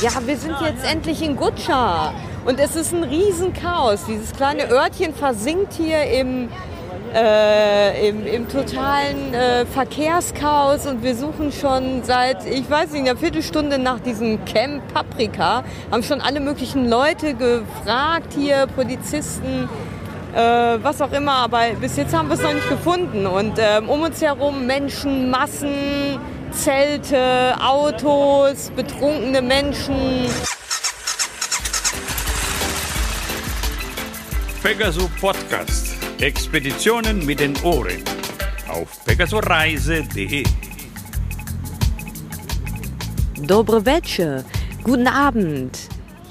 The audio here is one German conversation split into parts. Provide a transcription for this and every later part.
Ja, wir sind jetzt endlich in Gutscha. Und es ist ein Riesenchaos. Dieses kleine Örtchen versinkt hier im, äh, im, im totalen äh, Verkehrschaos. Und wir suchen schon seit, ich weiß nicht, einer Viertelstunde nach diesem Camp Paprika. Haben schon alle möglichen Leute gefragt hier, Polizisten. Äh, was auch immer, aber bis jetzt haben wir es noch nicht gefunden. Und ähm, um uns herum Menschen, Massen, Zelte, Autos, betrunkene Menschen. Pegaso Podcast. Expeditionen mit den Ohren. Auf pegasoreise.de. Dobre Večer. Guten Abend.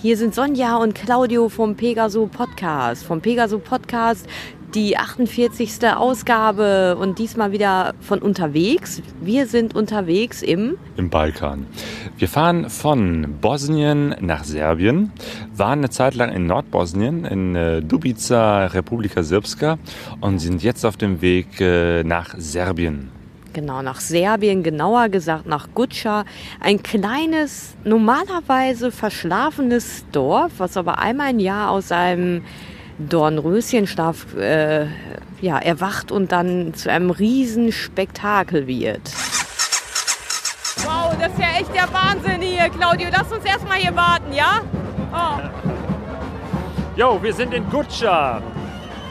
Hier sind Sonja und Claudio vom Pegaso Podcast. Vom Pegaso Podcast die 48. Ausgabe und diesmal wieder von unterwegs. Wir sind unterwegs im im Balkan. Wir fahren von Bosnien nach Serbien, waren eine Zeit lang in Nordbosnien, in äh, Dubica, Republika Srpska und sind jetzt auf dem Weg äh, nach Serbien. Genau, nach Serbien, genauer gesagt nach Gutscha. Ein kleines, normalerweise verschlafenes Dorf, was aber einmal im Jahr aus einem Dornröschenschlaf äh, ja, erwacht und dann zu einem Riesenspektakel wird. Wow, das ist ja echt der Wahnsinn hier, Claudio. Lass uns erstmal hier warten, ja? Oh. Jo, wir sind in Gutscha,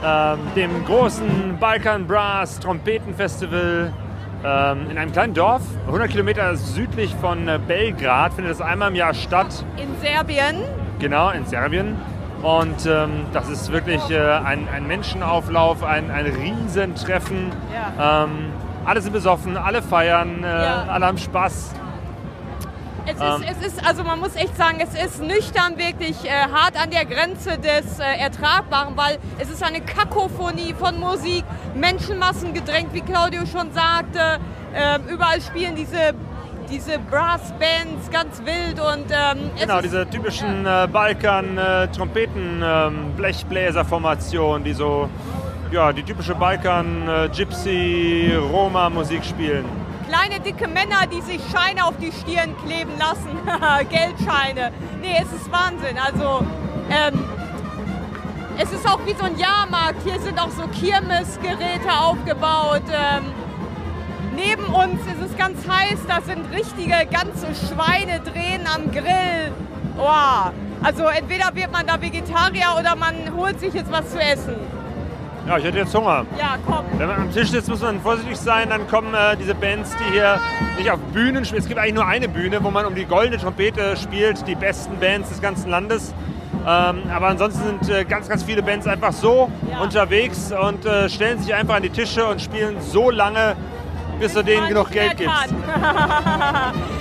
ähm, dem großen Balkan Brass Trompetenfestival ähm, in einem kleinen Dorf, 100 Kilometer südlich von äh, Belgrad, findet es einmal im Jahr statt. In Serbien? Genau, in Serbien. Und ähm, das ist wirklich äh, ein, ein, Menschenauflauf, ein, ein Riesentreffen. Ja. Ähm, alle sind besoffen, alle feiern, äh, ja. alle haben Spaß. Es ist, ähm. es ist, also man muss echt sagen, es ist nüchtern wirklich äh, hart an der Grenze des äh, Ertragbaren, weil es ist eine Kakophonie von Musik, Menschenmassen gedrängt, wie Claudio schon sagte. Ähm, überall spielen diese diese Brassbands ganz wild und ähm, genau diese typischen äh, Balkan äh, Trompeten ähm, Blechbläser-Formation, die so ja die typische Balkan äh, Gypsy Roma Musik spielen. Kleine dicke Männer, die sich Scheine auf die Stirn kleben lassen, Geldscheine. Nee, es ist Wahnsinn. Also ähm, es ist auch wie so ein Jahrmarkt. Hier sind auch so Kirmesgeräte aufgebaut. Ähm, Neben uns ist es ganz heiß, da sind richtige ganze Schweine drehen am Grill. Oh, also entweder wird man da Vegetarier oder man holt sich jetzt was zu essen. Ja, ich hätte jetzt Hunger. Ja, komm. Wenn man am Tisch sitzt, muss man vorsichtig sein. Dann kommen äh, diese Bands, die hier nicht auf Bühnen spielen. Es gibt eigentlich nur eine Bühne, wo man um die goldene Trompete spielt. Die besten Bands des ganzen Landes. Ähm, aber ansonsten sind äh, ganz, ganz viele Bands einfach so ja. unterwegs und äh, stellen sich einfach an die Tische und spielen so lange, bis du denen genug Geld gibst.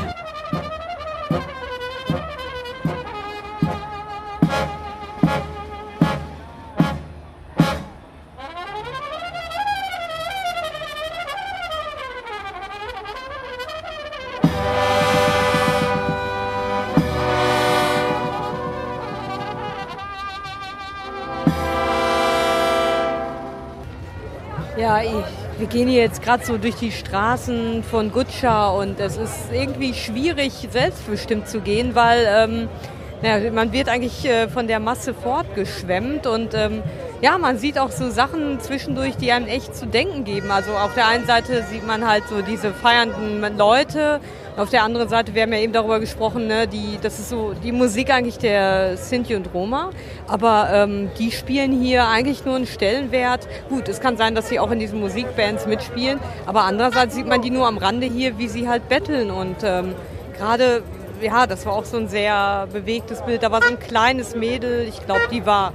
wir gehen hier jetzt gerade so durch die Straßen von Gutscha und es ist irgendwie schwierig, selbstbestimmt zu gehen, weil ähm, ja, man wird eigentlich äh, von der Masse fortgeschwemmt und ähm, ja, man sieht auch so Sachen zwischendurch, die einem echt zu denken geben. Also auf der einen Seite sieht man halt so diese feiernden Leute auf der anderen Seite, wir haben ja eben darüber gesprochen, ne, die, das ist so die Musik eigentlich der Sinti und Roma, aber ähm, die spielen hier eigentlich nur einen Stellenwert. Gut, es kann sein, dass sie auch in diesen Musikbands mitspielen, aber andererseits sieht man die nur am Rande hier, wie sie halt betteln und ähm, gerade, ja, das war auch so ein sehr bewegtes Bild. Da war so ein kleines Mädel, ich glaube, die war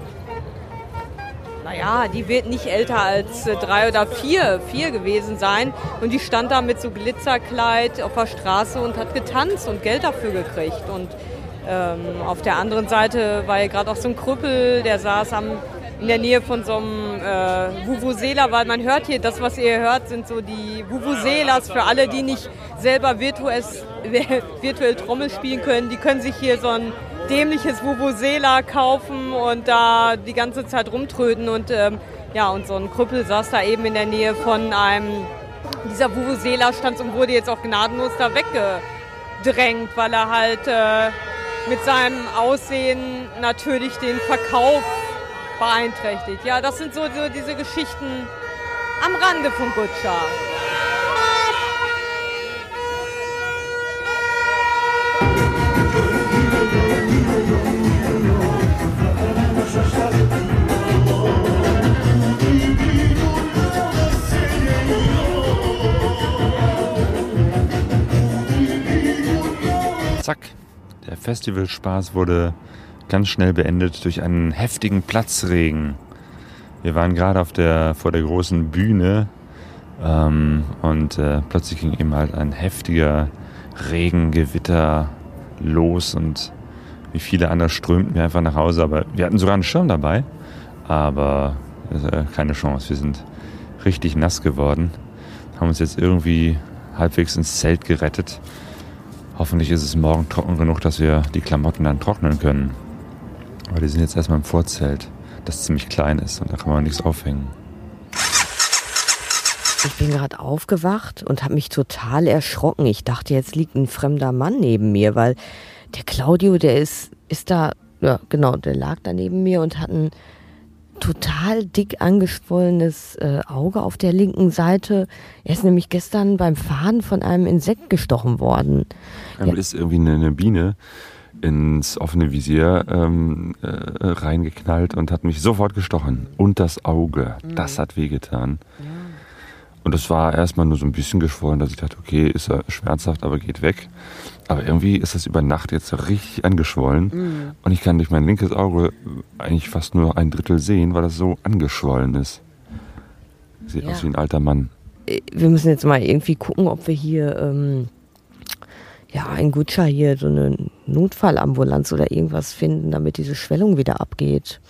naja, die wird nicht älter als äh, drei oder vier, vier gewesen sein. Und die stand da mit so Glitzerkleid auf der Straße und hat getanzt und Geld dafür gekriegt. Und ähm, auf der anderen Seite war ja gerade auch so ein Krüppel, der saß am, in der Nähe von so einem äh, Vuvuzela, weil man hört hier, das, was ihr hört, sind so die Vuvuzelas für alle, die nicht selber virtuell, virtuell Trommel spielen können. Die können sich hier so ein dämliches Vuvuzela kaufen und da die ganze Zeit rumtröten. Und ähm, ja, und so ein Krüppel saß da eben in der Nähe von einem dieser Vuvuzela stand und wurde jetzt auch gnadenlos da weggedrängt, weil er halt äh, mit seinem Aussehen natürlich den Verkauf beeinträchtigt. Ja, das sind so, so diese Geschichten am Rande von Gutscha. Zack, der Festivalspaß wurde ganz schnell beendet durch einen heftigen Platzregen. Wir waren gerade auf der, vor der großen Bühne ähm, und äh, plötzlich ging eben halt ein heftiger Regengewitter los und wie viele andere strömten wir einfach nach Hause. Aber wir hatten sogar einen Schirm dabei, aber äh, keine Chance. Wir sind richtig nass geworden, haben uns jetzt irgendwie halbwegs ins Zelt gerettet. Hoffentlich ist es morgen trocken genug, dass wir die Klamotten dann trocknen können. Aber die sind jetzt erstmal im Vorzelt, das ziemlich klein ist und da kann man nichts aufhängen. Ich bin gerade aufgewacht und habe mich total erschrocken. Ich dachte, jetzt liegt ein fremder Mann neben mir, weil der Claudio, der ist, ist da, ja genau, der lag da neben mir und hat ein total dick angeschwollenes äh, Auge auf der linken Seite. Er ist nämlich gestern beim Fahren von einem Insekt gestochen worden. Dann ist irgendwie eine, eine Biene ins offene Visier ähm, äh, reingeknallt und hat mich sofort gestochen. Und das Auge, das hat wehgetan. Und es war erstmal nur so ein bisschen geschwollen, dass ich dachte, okay, ist er schmerzhaft, aber geht weg. Aber irgendwie ist das über Nacht jetzt richtig angeschwollen. Und ich kann durch mein linkes Auge eigentlich fast nur ein Drittel sehen, weil das so angeschwollen ist. Sieht Ja. aus wie ein alter Mann. Äh, Wir müssen jetzt mal irgendwie gucken, ob wir hier, ähm, ja, in Gutscha hier so eine Notfallambulanz oder irgendwas finden, damit diese Schwellung wieder abgeht,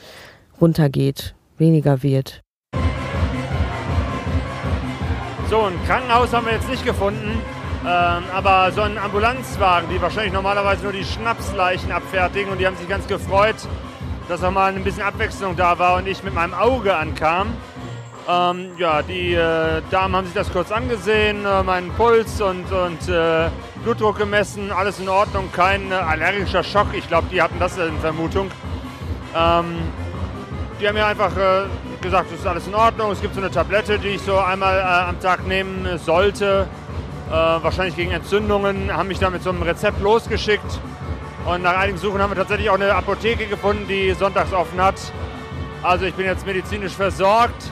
runtergeht, weniger wird. So, ein Krankenhaus haben wir jetzt nicht gefunden. Ähm, aber so ein Ambulanzwagen, die wahrscheinlich normalerweise nur die Schnapsleichen abfertigen und die haben sich ganz gefreut, dass auch mal ein bisschen Abwechslung da war und ich mit meinem Auge ankam. Ähm, ja, die äh, Damen haben sich das kurz angesehen, äh, meinen Puls und, und äh, Blutdruck gemessen, alles in Ordnung, kein äh, allergischer Schock. Ich glaube, die hatten das in Vermutung. Ähm, die haben mir einfach äh, gesagt, es ist alles in Ordnung. Es gibt so eine Tablette, die ich so einmal äh, am Tag nehmen sollte. Äh, wahrscheinlich gegen Entzündungen. Haben mich dann mit so einem Rezept losgeschickt. Und nach einigen Suchen haben wir tatsächlich auch eine Apotheke gefunden, die sonntags offen hat. Also ich bin jetzt medizinisch versorgt.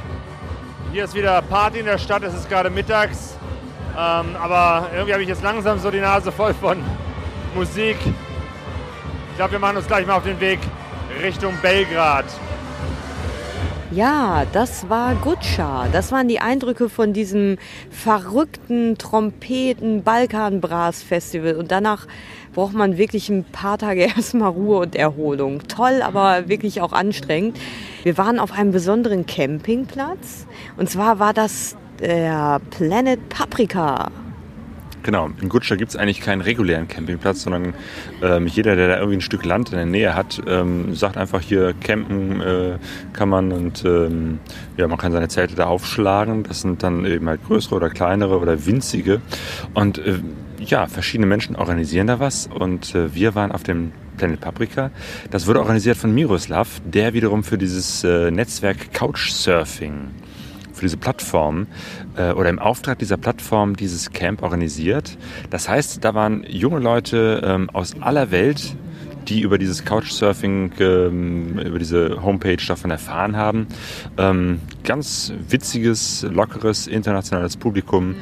Hier ist wieder Party in der Stadt. Es ist gerade mittags. Ähm, aber irgendwie habe ich jetzt langsam so die Nase voll von Musik. Ich glaube, wir machen uns gleich mal auf den Weg Richtung Belgrad. Ja, das war Gutscha. Das waren die Eindrücke von diesem verrückten Trompeten-Balkan-Brass-Festival. Und danach braucht man wirklich ein paar Tage erstmal Ruhe und Erholung. Toll, aber wirklich auch anstrengend. Wir waren auf einem besonderen Campingplatz. Und zwar war das der Planet Paprika. Genau, in Gutscha gibt es eigentlich keinen regulären Campingplatz, sondern ähm, jeder, der da irgendwie ein Stück Land in der Nähe hat, ähm, sagt einfach hier campen äh, kann man und ähm, ja, man kann seine Zelte da aufschlagen. Das sind dann eben halt größere oder kleinere oder winzige. Und äh, ja, verschiedene Menschen organisieren da was und äh, wir waren auf dem Planet Paprika. Das wurde organisiert von Miroslav, der wiederum für dieses äh, Netzwerk Couchsurfing für diese Plattform äh, oder im Auftrag dieser Plattform dieses Camp organisiert. Das heißt, da waren junge Leute ähm, aus aller Welt, die über dieses Couchsurfing, ähm, über diese Homepage davon erfahren haben. Ähm, ganz witziges, lockeres, internationales Publikum.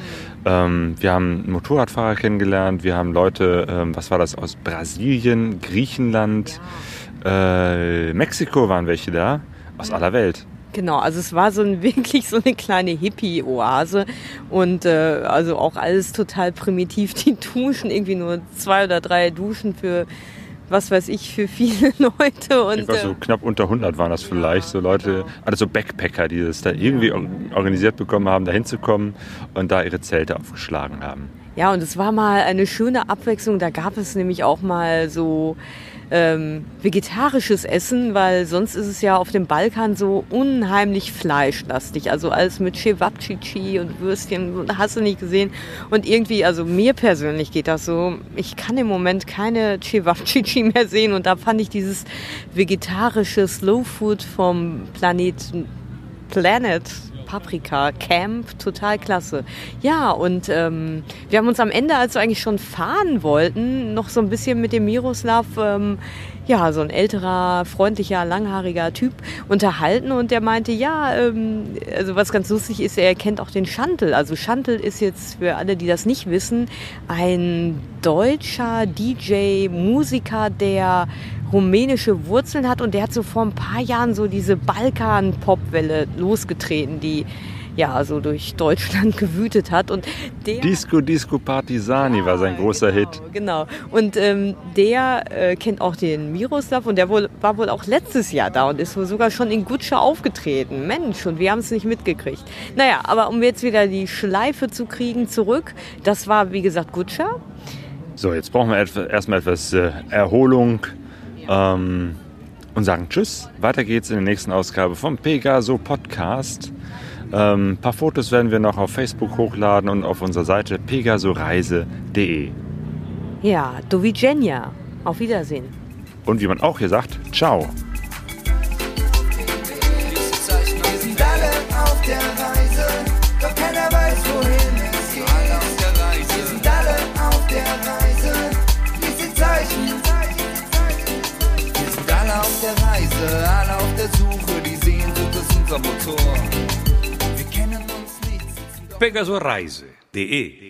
Ähm, wir haben Motorradfahrer kennengelernt, wir haben Leute, ähm, was war das, aus Brasilien, Griechenland, äh, Mexiko waren welche da, aus aller Welt. Genau, also es war so ein, wirklich so eine kleine Hippie-Oase und äh, also auch alles total primitiv. Die Duschen, irgendwie nur zwei oder drei Duschen für, was weiß ich, für viele Leute. Und, Ich weiß, so äh, knapp unter 100 waren das vielleicht, so Leute, also so Backpacker, die das da irgendwie or- organisiert bekommen haben, da hinzukommen und da ihre Zelte aufgeschlagen haben. Ja, und es war mal eine schöne Abwechslung. Da gab es nämlich auch mal so ähm, vegetarisches Essen, weil sonst ist es ja auf dem Balkan so unheimlich fleischlastig. Also alles mit Cevapcici und Würstchen, hast du nicht gesehen. Und irgendwie, also mir persönlich geht das so, ich kann im Moment keine Cevapcici mehr sehen und da fand ich dieses vegetarische Slow Food vom Planeten Planet Paprika Camp, total klasse. Ja, und ähm, wir haben uns am Ende, als wir eigentlich schon fahren wollten, noch so ein bisschen mit dem Miroslav, ähm, ja, so ein älterer, freundlicher, langhaariger Typ unterhalten und der meinte, ja, ähm, also was ganz lustig ist, er kennt auch den Schantel. Also Schantel ist jetzt für alle, die das nicht wissen, ein deutscher DJ, Musiker, der rumänische Wurzeln hat und der hat so vor ein paar Jahren so diese Balkan-Pop-Welle losgetreten, die ja so durch Deutschland gewütet hat und der Disco Disco Partisani ja, war sein großer genau, Hit. Genau und ähm, der äh, kennt auch den Miroslav und der wohl, war wohl auch letztes Jahr da und ist wohl sogar schon in Gutsche aufgetreten. Mensch und wir haben es nicht mitgekriegt. Naja, aber um jetzt wieder die Schleife zu kriegen zurück, das war wie gesagt Gutsche. So, jetzt brauchen wir erstmal etwas äh, Erholung ähm, und sagen Tschüss. Weiter geht's in der nächsten Ausgabe vom Pegaso Podcast. Ähm, ein paar Fotos werden wir noch auf Facebook hochladen und auf unserer Seite pegasoreise.de. Ja, do Dovigenja. Auf Wiedersehen. Und wie man auch hier sagt, ciao. Sehnsucht ist